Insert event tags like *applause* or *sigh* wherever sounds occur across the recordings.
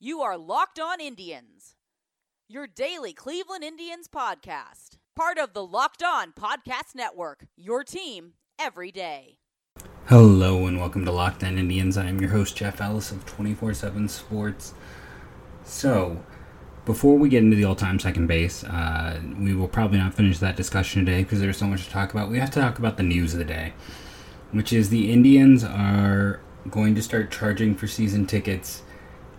You are Locked On Indians, your daily Cleveland Indians podcast. Part of the Locked On Podcast Network, your team every day. Hello and welcome to Locked On Indians. I am your host, Jeff Ellis of 24 7 Sports. So, before we get into the all time second base, uh, we will probably not finish that discussion today because there's so much to talk about. We have to talk about the news of the day, which is the Indians are going to start charging for season tickets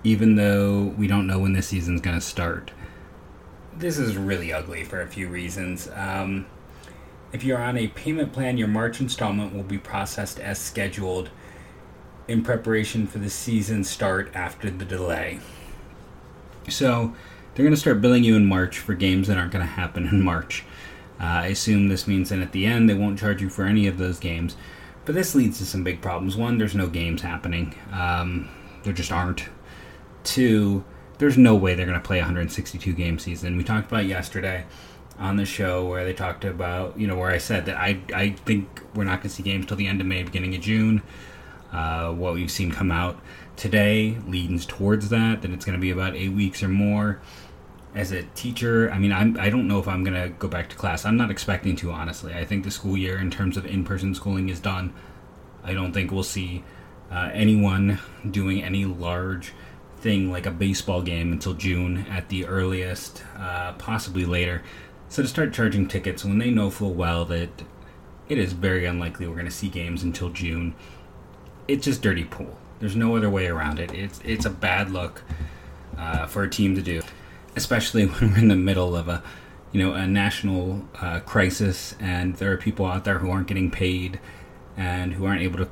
even though we don't know when the season's going to start. This is really ugly for a few reasons. Um, if you're on a payment plan, your March installment will be processed as scheduled in preparation for the season start after the delay. So they're going to start billing you in March for games that aren't going to happen in March. Uh, I assume this means that at the end they won't charge you for any of those games. But this leads to some big problems. One, there's no games happening. Um, there just aren't. Two, there's no way they're going to play a 162 game season. We talked about yesterday on the show where they talked about, you know, where I said that I, I think we're not going to see games till the end of May, beginning of June. Uh, what we've seen come out today leans towards that, that it's going to be about eight weeks or more. As a teacher, I mean, I'm, I don't know if I'm going to go back to class. I'm not expecting to, honestly. I think the school year, in terms of in person schooling, is done. I don't think we'll see uh, anyone doing any large thing like a baseball game until June at the earliest, uh, possibly later. So to start charging tickets when they know full well that it is very unlikely we're going to see games until June, it's just dirty pool. There's no other way around it. It's it's a bad look uh, for a team to do, especially *laughs* when we're in the middle of a you know a national uh, crisis and there are people out there who aren't getting paid and who aren't able to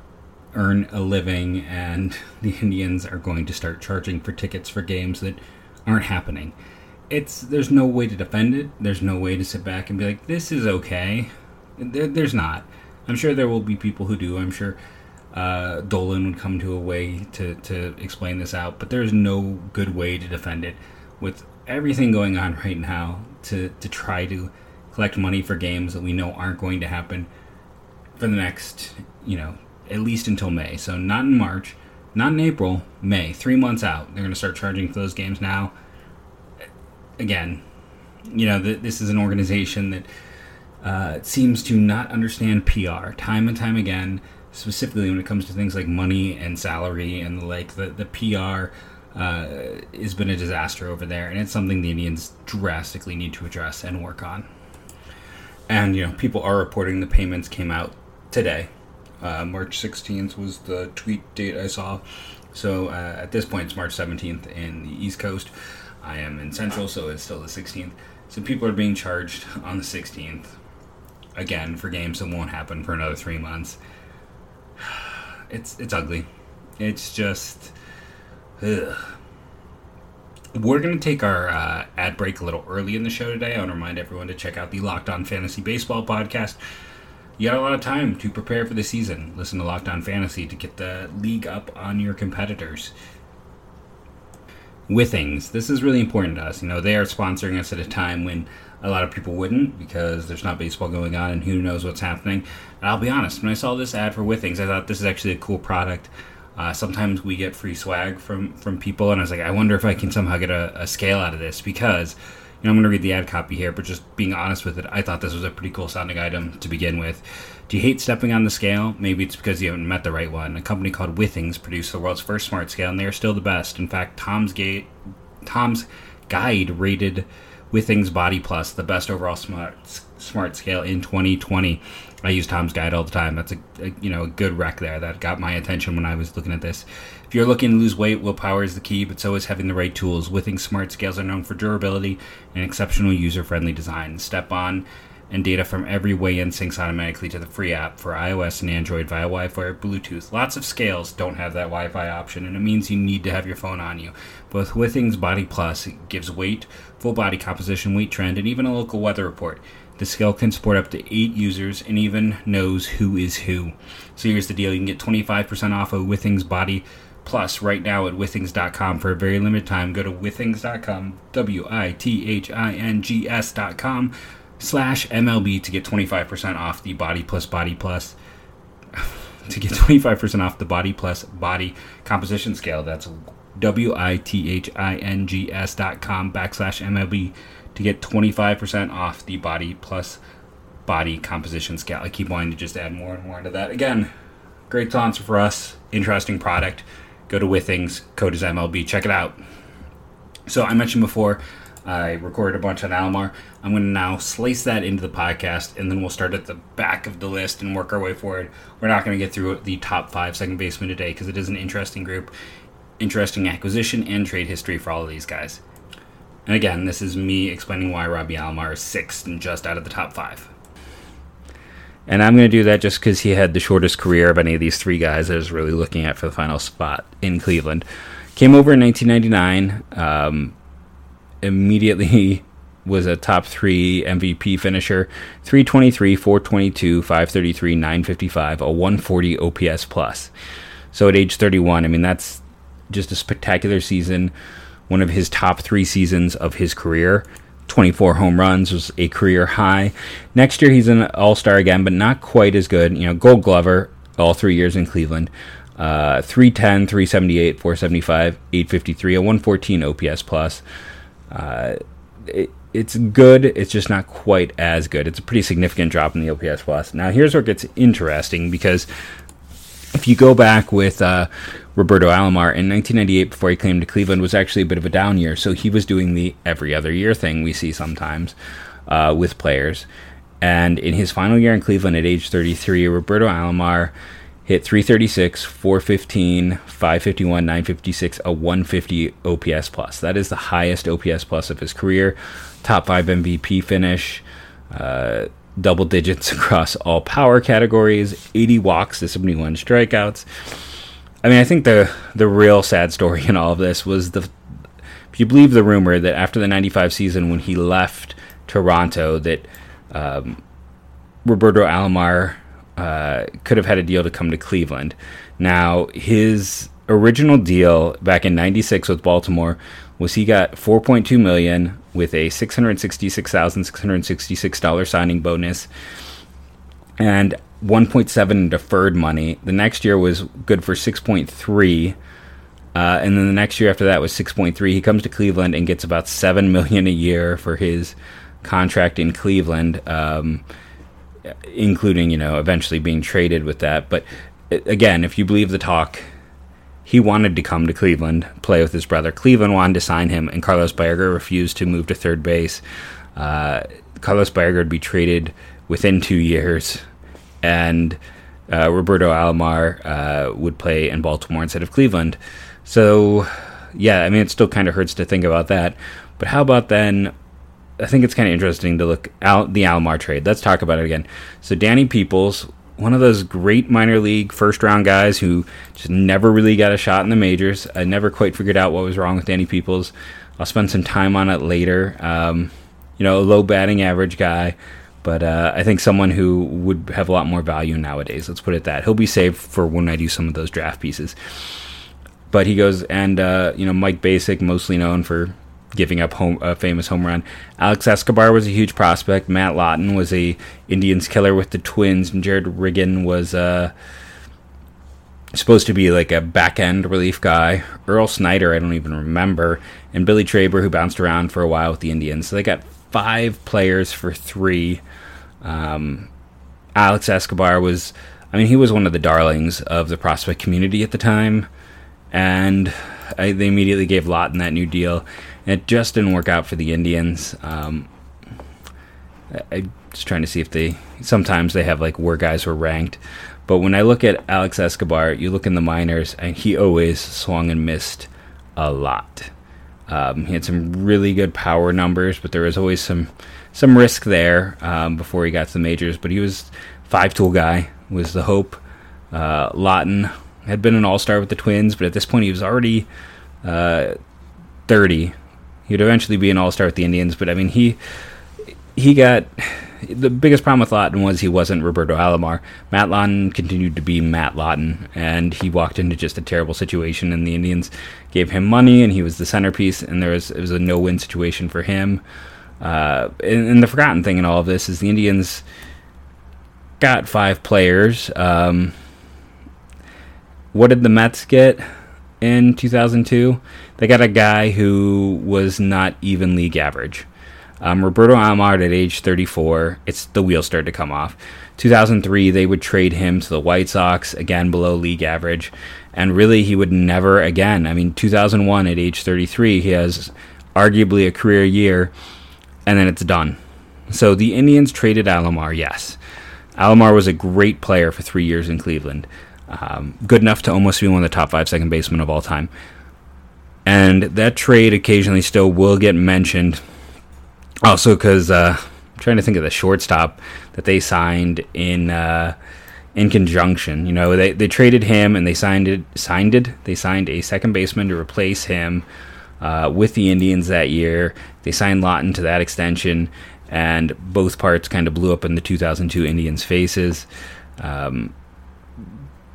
earn a living, and *laughs* the Indians are going to start charging for tickets for games that aren't happening. It's there's no way to defend it. There's no way to sit back and be like, "This is okay." There, there's not. I'm sure there will be people who do. I'm sure uh, Dolan would come to a way to, to explain this out, but there's no good way to defend it with everything going on *laughs* right now to, to try to collect money for games that we know aren't going to happen for the next, you know, at least until May. So not in March, not in April, May. Three months out, they're going to start charging for those games now. Again, you know, th- this is an organization that uh, seems to not understand PR time and time again, specifically when it comes to things like money and salary and like the, the PR. Uh, has been a disaster over there, and it's something the Indians drastically need to address and work on. And you know, people are reporting the payments came out today, uh, March 16th was the tweet date I saw. So uh, at this point, it's March 17th in the East Coast. I am in Central, so it's still the 16th. So people are being charged on the 16th again for games that won't happen for another three months. *sighs* It's it's ugly. It's just. Ugh. We're going to take our uh, ad break a little early in the show today. I want to remind everyone to check out the Locked On Fantasy Baseball podcast you got a lot of time to prepare for the season. Listen to Locked On Fantasy to get the league up on your competitors. Withings, this is really important to us. You know, they are sponsoring us at a time when a lot of people wouldn't because there's not baseball going on and who knows what's happening. And I'll be honest, when I saw this ad for Withings, I thought this is actually a cool product. Uh, sometimes we get free swag from from people, and I was like, I wonder if I can somehow get a, a scale out of this because know, I'm going to read the ad copy here, but just being honest with it, I thought this was a pretty cool sounding item to begin with. Do you hate stepping on the scale? Maybe it's because you haven't met the right one. A company called Withings produced the world's first smart scale, and they are still the best. In fact, Tom's, Tom's Guide rated Withings Body Plus the best overall smart smart scale in 2020. I use Tom's Guide all the time. That's a, a, you know a good rec there that got my attention when I was looking at this. If you're looking to lose weight, willpower is the key, but so is having the right tools. Withings Smart Scales are known for durability and exceptional user-friendly design. Step on and data from every weigh-in syncs automatically to the free app for iOS and Android via Wi-Fi or Bluetooth. Lots of scales don't have that Wi-Fi option, and it means you need to have your phone on you. Both with Withings Body Plus, gives weight, full body composition, weight trend, and even a local weather report. The scale can support up to eight users and even knows who is who. So here's the deal: you can get 25% off of Withings Body Plus right now at withings.com for a very limited time. Go to withings.com, W-I-T-H-I-N-G-S.com slash MLB to get 25% off the Body Plus Body Plus *laughs* to get 25% off the Body Plus Body Composition Scale. That's W-I-T-H-I-N-G-S dot com backslash MLB to get 25% off the Body Plus Body Composition Scale. I keep wanting to just add more and more to that. Again, great sponsor for us. Interesting product. Go to Withings. Code is MLB. Check it out. So I mentioned before, I recorded a bunch on Alomar. I'm going to now slice that into the podcast, and then we'll start at the back of the list and work our way forward. We're not going to get through the top five second basemen today because it is an interesting group, interesting acquisition and trade history for all of these guys. And again, this is me explaining why Robbie Alomar is sixth and just out of the top five. And I'm going to do that just because he had the shortest career of any of these three guys I was really looking at for the final spot in Cleveland. Came over in 1999. Um, immediately *laughs* was a top three MVP finisher 323, 422, 533, 955, a 140 OPS plus. So at age 31, I mean, that's just a spectacular season. One of his top three seasons of his career. 24 home runs was a career high. Next year, he's an all star again, but not quite as good. You know, gold glover all three years in Cleveland. Uh, 310, 378, 475, 853, a 114 OPS plus. Uh, it, it's good. It's just not quite as good. It's a pretty significant drop in the OPS plus. Now, here's where it gets interesting because if you go back with uh, Roberto Alomar in 1998, before he came to Cleveland, was actually a bit of a down year. So he was doing the every other year thing we see sometimes uh, with players. And in his final year in Cleveland at age 33, Roberto Alomar hit 336, 415, 551, 956, a 150 OPS plus. That is the highest OPS plus of his career. Top five MVP finish, uh, double digits across all power categories, 80 walks to 71 strikeouts. I mean, I think the the real sad story in all of this was the if you believe the rumor that after the 95 season when he left Toronto that um, Roberto Alomar uh, could have had a deal to come to Cleveland. Now, his original deal back in 96 with Baltimore was he got 4.2 million with a $666,666 signing bonus and 1.7 in deferred money. The next year was good for 6.3 uh, and then the next year after that was 6.3. He comes to Cleveland and gets about 7 million a year for his contract in Cleveland. Um, including you know eventually being traded with that. But again, if you believe the talk, he wanted to come to Cleveland, play with his brother. Cleveland wanted to sign him, and Carlos Baerga refused to move to third base. Uh, Carlos Baerga would be traded within two years, and uh, Roberto Alomar uh, would play in Baltimore instead of Cleveland. So, yeah, I mean, it still kind of hurts to think about that. But how about then I think it's kind of interesting to look out the Alomar trade. Let's talk about it again. So Danny Peoples, one of those great minor league first round guys who just never really got a shot in the majors. I never quite figured out what was wrong with Danny Peoples. I'll spend some time on it later. Um, you know, a low batting average guy, but uh, I think someone who would have a lot more value nowadays. Let's put it that. He'll be saved for when I do some of those draft pieces. But he goes and uh, you know Mike Bacsik, mostly known for giving up home, a famous home run. Alex Escobar was a huge prospect. Matt Lawton was a Indians killer with the Twins. And Jerrod Riggan was uh, supposed to be like a back end relief guy. Earl Snyder, I don't even remember, and Billy Traber, who bounced around for a while with the Indians. So they got five players for three. Um, Alex Escobar was, I mean, he was one of the darlings of the prospect community at the time, and I, they immediately gave Lawton that new deal. It just didn't work out for the Indians. Um, I, am just trying to see if they. Sometimes they have like where guys were ranked, but when I look at Alex Escobar, you look in the minors, and he always swung and missed a lot. Um, he had some really good power numbers, but there was always some some risk there um, before he got to the majors. But he was five tool guy was the hope. Uh, Lawton had been an all star with the Twins, but at this point he was already uh, 30 He'd eventually be an all star with the Indians, but I mean, he he got the biggest problem with Lawton was he wasn't Roberto Alomar. Matt Lawton continued to be Matt Lawton, and he walked into just a terrible situation. And the Indians gave him money, and he was the centerpiece, and there was it was a no win situation for him. Uh, and, and, the forgotten thing in all of this is the Indians got five players. Um, what did the Mets get? In 2002, they got a guy who was not even league average. Um, Roberto Alomar at age 34, it's the wheels started to come off. 2003, they would trade him to the White Sox, again below league average, and really he would never again. I mean, 2001 at age 33, he has arguably a career year, and then it's done. So the Indians traded Alomar, yes. Alomar was a great player for three years in Cleveland, um, good enough to almost be one of the top five second basemen of all time. And that trade occasionally still will get mentioned also, because uh, I'm trying to think of the shortstop that they signed in uh, in conjunction. You know, they, they traded him and they signed it. Signed it. They signed a second baseman to replace him uh, with the Indians that year. They signed Lawton to that extension, and both parts kind of blew up in the 2002 Indians' faces. Um,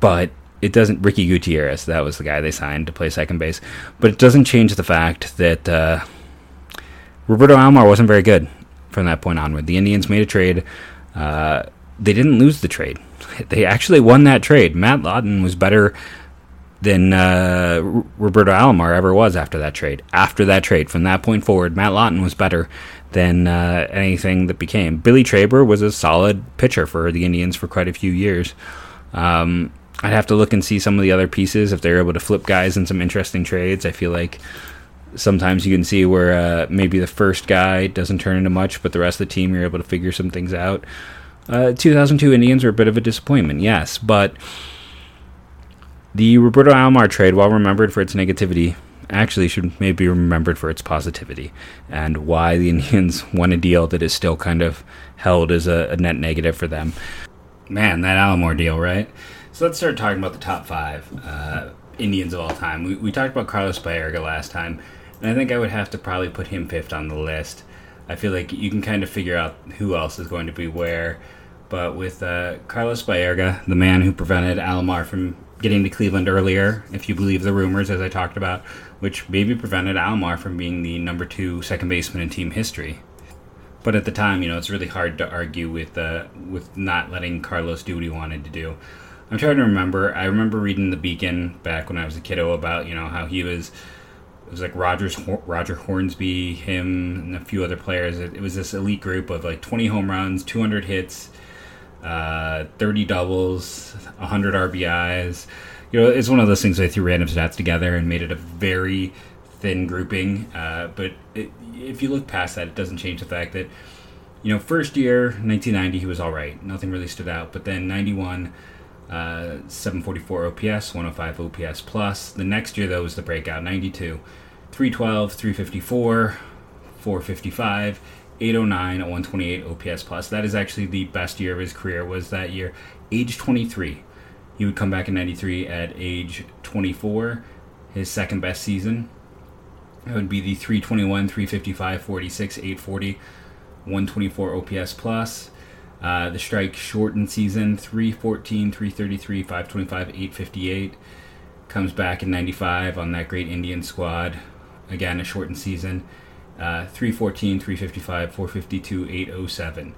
but it doesn't. Ricky Gutierrez, that was the guy they signed to play second base. But it doesn't change the fact that uh, Roberto Alomar wasn't very good from that point onward. The Indians made a trade. Uh, they didn't lose the trade. *laughs* They actually won that trade. Matt Lawton was better than uh, Roberto Alomar ever was after that trade. After that trade, from that point forward, Matt Lawton was better than uh, anything that became. Billy Traber was a solid pitcher for the Indians for quite a few years. Um, I'd have to look and see some of the other pieces if they're able to flip guys in some interesting trades. I feel like sometimes you can see where uh, maybe the first guy doesn't turn into much, but the rest of the team you're able to figure some things out. Uh, 2002 Indians were a bit of a disappointment, yes, but the Roberto Alomar trade, while remembered for its negativity, actually should maybe be remembered for its positivity and why the *laughs* Indians won a deal that is still kind of held as a, a net negative for them. Man, that Alomar deal, right? So let's start talking about the top five uh, Indians of all time. We, we talked about Carlos Baerga last time, and I think I would have to probably put him fifth on the list. I feel like you can kind of figure out who else is going to be where. But with uh, Carlos Baerga, the man who prevented Alomar from getting to Cleveland earlier, if you believe the rumors, as I talked about, which maybe prevented Alomar from being the number two second baseman in team history. But at the time, you know, it's really hard to argue with uh, with not letting Carlos do what he wanted to do. I'm trying to remember. I remember reading the Beacon back when I was a kiddo about you know how he was it was like Rogers, Roger Hornsby, him, and a few other players. It, it, was this elite group of like 20 home runs, 200 hits, uh, 30 doubles, 100 RBIs. You know, it's one of those things they threw random stats together and made it a very thin grouping. Uh, but it, if you look past that, it doesn't change the fact that, you know, first year, 1990, he was all right. Nothing really stood out. But then 91, uh, 744 OPS, 105 OPS plus. The next year, though, was the breakout 92, 312, 354, 455, 809, 128 OPS plus. That is actually the best year of his career. Was that year, age 23. He would come back in 93 at age 24, his second best season. It would be the 321, 355, 46, 840, 124 OPS plus. Uh, the strike shortened season 314, 333, 525, 858. Comes back in 95 on that great Indian squad. Again, a shortened season. Uh, 314, 355, 452, 807.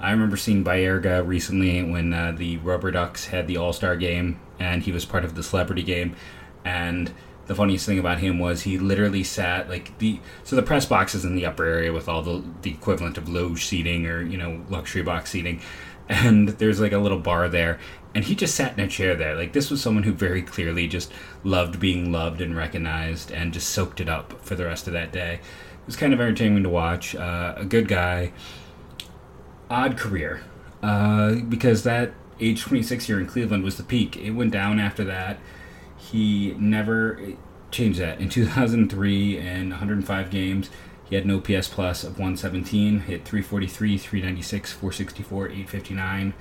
I remember seeing Baerga recently when uh, the Rubber Ducks had the All Star game and he was part of the celebrity game. And the funniest thing about him was he literally sat like the so the press box is in the upper area with all the the equivalent of loge seating or you know luxury box seating. And there's like a little bar there. And he just sat in a chair there. Like this was someone who very clearly just loved being loved and recognized and just soaked it up for the rest of that day. It was kind of entertaining to watch. Uh, a good guy. Odd career. Uh, because that age 26 year in cleveland was the peak. It went down after that he never changed that. In 2003 and 105 games, he had an OPS plus of 117, hit 343, 396, 464, 859.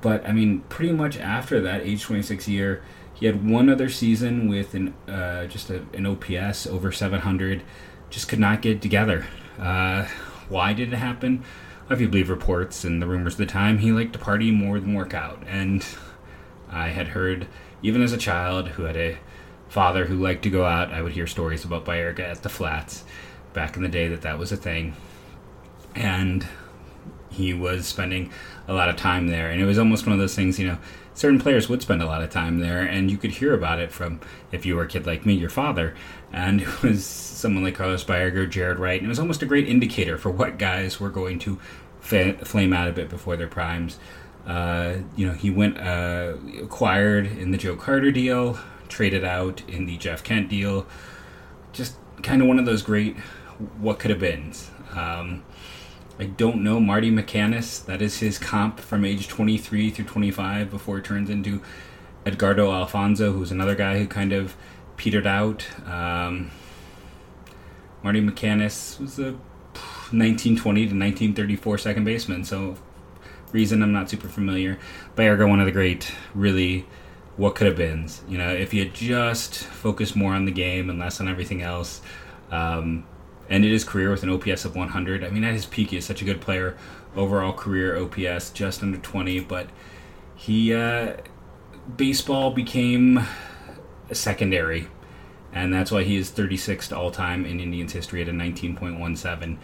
But I mean, pretty much after that age 26 year, he had one other season with an uh, just a, an OPS over 700. Just could not get together. Uh, why did it happen? If you believe reports and the rumors of the time, he liked to party more than work out. And I had heard even as a child who had a father who liked to go out, I would hear stories about Baerga at the flats back in the day that that was a thing. And he was spending a lot of time there. And it was almost one of those things, you know, certain players would spend a lot of time there, and you could hear about it from, if you were a kid like me, your father. And *laughs* it was someone like Carlos Baerga, Jaret Wright, and it was almost a great indicator for what guys were going to fa- flame out a bit before their primes. Uh, you know, he went uh, acquired in the Joe Carter deal, traded out in the Jeff Kent deal. Just kind of one of those great what could have been. Um, I don't know Marty McManus. That is his comp from age 23 through 25 before it turns into Edgardo Alfonzo, who's another guy who kind of petered out. Um, Marty McManus was a 1920 to 1934 second baseman, so reason I'm not super familiar. Baerga, one of the great, really, what could have been. You know, if you had just focused more on the game and less on everything else. Um, ended his career with an OPS of 100. I mean, at his peak, he is such a good player. Overall career OPS just under 20, but he uh, baseball became secondary, and that's why he is 36th all time in Indians history at a 19.17.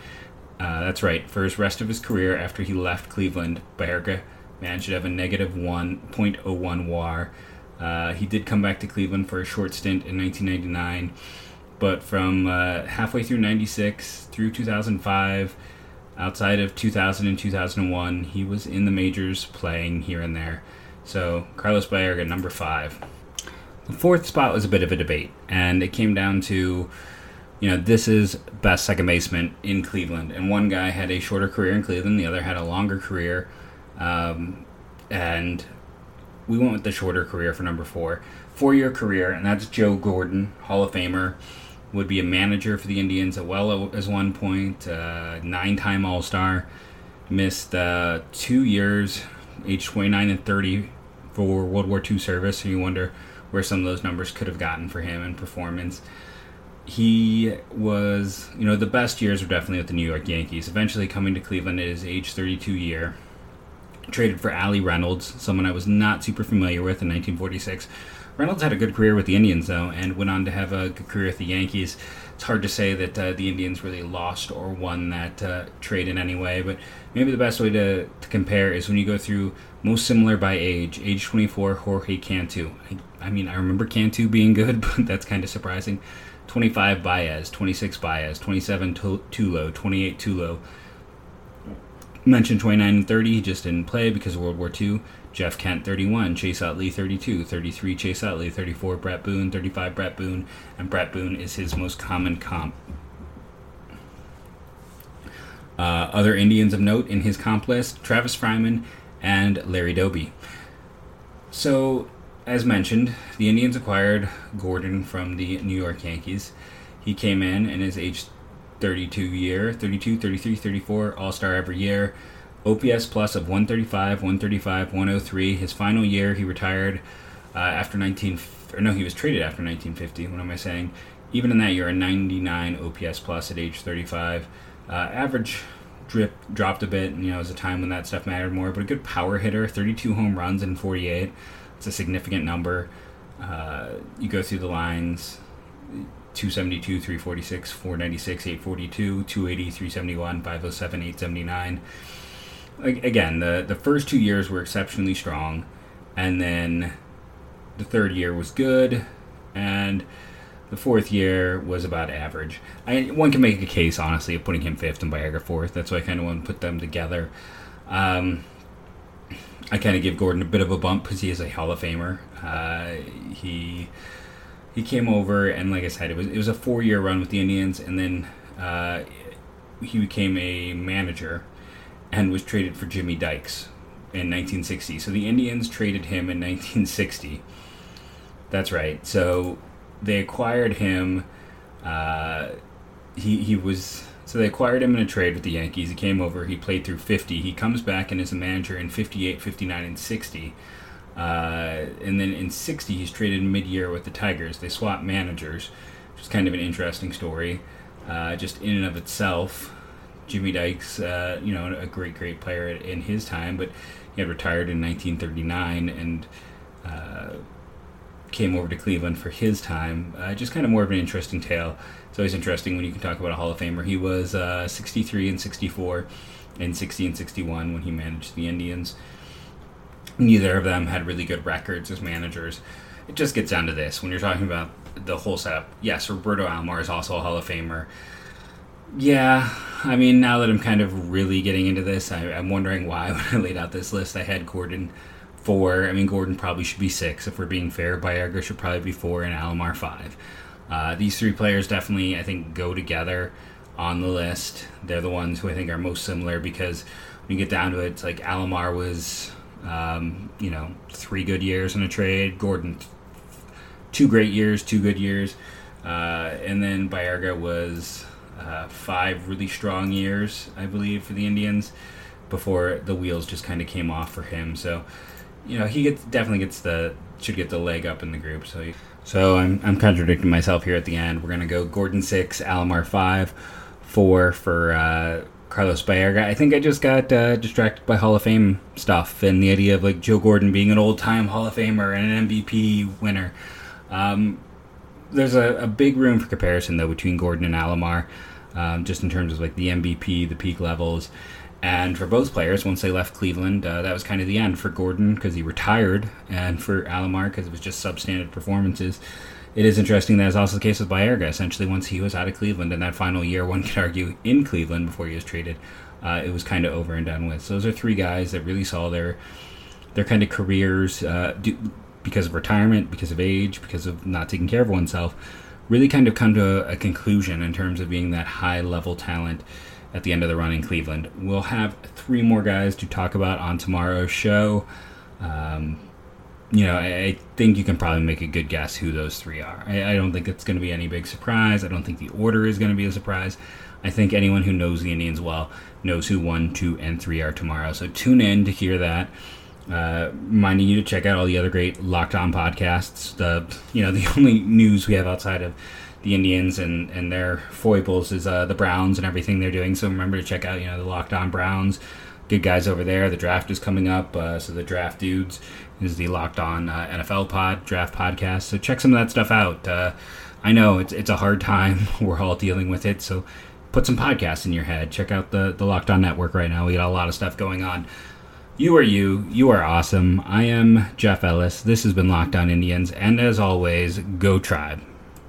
Uh, that's right. For his rest of his career, after he left Cleveland, Baerga managed to have a negative 1.01 WAR. Uh, he did come back to Cleveland for a short stint in 1999 but from uh, halfway through 96 through 2005 outside of 2000 and 2001 he was in the majors playing here and there so carlos baerga number five the fourth spot was a bit of a debate and it came down to you know this is best second baseman in cleveland and one guy had a shorter career in cleveland the other had a longer career um, and we went with the shorter career for number four four year career and that's joe gordon hall of famer would be a manager for the Indians at well as one point, uh, nine time All Star. Missed uh, two years, age 29 and 30, for World War II service. So you wonder where some of those numbers could have gotten for him in performance. He was, you know, the best years were definitely with the New York Yankees. Eventually coming to Cleveland at his age 32 year. Traded for Allie Reynolds, someone I was not super familiar with in 1946 Reynolds had a good career with the Indians, though, and went on to have a good career with the Yankees. It's hard to say that uh, the Indians really lost or won that uh, trade in any way, but maybe the best way to, to compare is when you go through most similar by age. Age 24, Jorge Cantu. I, I mean, I remember Cantu being good, *laughs* but that's kind of surprising. 25, Baez. 26, Baez. 27, Tulo. 28, Tulo. Mentioned 29 and 30, he just didn't play because of World War II. Jeff Kent 31, Chase Utley 32, 33 Chase Utley, 34 Bret Boone, 35 Bret Boone, and Bret Boone is his most common comp. Uh, other Indians of note in his comp list Travis Fryman and Larry Doby. So, as mentioned, the Indians acquired Gordon from the New York Yankees. He came in in his age 32 year, 32, 33, 34, All Star every year. OPS plus of 135, 135, 103. His final year, he retired uh, after 19. Or no, he was traded after 1950. What am I saying? Even in that year, a 99 OPS plus at age 35. Uh, average drip dropped a bit. You know, it was a time when that stuff mattered more. But a good power hitter, 32 home runs in 48. It's a significant number. Uh, you go through the lines. 272, 346, 496, 842, 280, 371, 507, 879 again, the the first two years were exceptionally strong, and then the third year was good, and the fourth year was about average. I, one can make a case, honestly, of putting him fifth and Baerga fourth. That's why I kind of want to put them together. Um, I kind of give Gordon a bit of a bump because he is a Hall of Famer. Uh, he he came over and, like I said, it was it was a four year run with the Indians, and then uh, he became a manager and was traded for Jimmy Dykes in 1960. So the Indians traded him in 1960. That's right. So they acquired him. Uh, he he was so they acquired him in a trade with the Yankees. He came over. He played through 50. He comes back and is a manager in 58, 59, and 60. Uh, and then in 60, he's traded mid-year with the Tigers. They swap managers, which is kind of an interesting story, uh, just in and of itself. Jimmy Dykes, uh, you know, a great, great player in his time, but he had retired in 1939 and uh, came over to Cleveland for his time. Uh, just kind of more of an interesting tale. It's always interesting when you can talk about a Hall of Famer. He was uh, 63 and 64 and 60 and 61 when he managed the Indians. Neither of them had really good records as managers. It just gets down to this when you're talking about the whole setup. Yes, Roberto Alomar is also a Hall of Famer. Yeah, I mean, now that I'm kind of really getting into this, I, am wondering why *laughs* when I laid out this list, I had Gordon four. I mean, Gordon probably should be six if we're being fair. Baerga should probably be four, and Alomar five. Uh, these three players definitely, I think, go together on the list. They're the ones who I think are most similar because when you get down to it, it's like Alomar was, um, you know, three good years in a trade. Gordon, two great years, two good years. Uh, and then Baerga was uh, five really strong years, I believe, for the Indians before the wheels just kind of came off for him. So, you know, he gets definitely gets the should get the leg up in the group. So, he, so I'm I'm contradicting myself here at the end. We're gonna go Gordon six, Alomar five, four for uh, Carlos Baerga. I think I just got uh, distracted by Hall of Fame stuff and the idea of like Joe Gordon being an old time Hall of Famer and an MVP winner. Um, there's a, a, big room for comparison though between Gordon and Alomar, um, just in terms of like the MVP, the peak levels, and for both players, once they left Cleveland, uh, that was kind of the end for Gordon because he retired, and for Alomar because it was just substandard performances. It is interesting that is also the case with Baerga. Essentially, once he was out of Cleveland in that final year, one could argue in Cleveland before he was traded, uh, it was kind of over and done with. So those are three guys that really saw their their kind of careers uh, do, because of retirement, because of age, because of not taking care of oneself, really kind of come to a, conclusion in terms of being that high level talent at the end of the run in Cleveland. We'll have three more guys to talk about on tomorrow's show. Um, you know, I, I, think you can probably make a good guess who those three are. I, I don't think it's going to be any big surprise. I don't think the order is going to be a surprise. I think anyone who knows the Indians well knows who one, two, and three are tomorrow. So tune in to hear that. Uh, reminding you to check out all the other great Locked On podcasts. The you know *laughs* the only news we have outside of the Indians and, and their foibles is uh, the Browns and everything they're doing. So remember to check out you know the Locked On Browns. Good guys over there. The draft is coming up, uh, so the draft dudes is the Locked On uh, NFL Pod Draft Podcast. So check some of that stuff out. Uh, I know it's it's a hard time. *laughs* We're all dealing with it. So put some podcasts in your head. Check out the the Locked On Network right now. We got a lot of stuff going on. You are you. You are awesome. I am Jeff Ellis. This has been Locked On Indians, and as always, go Tribe.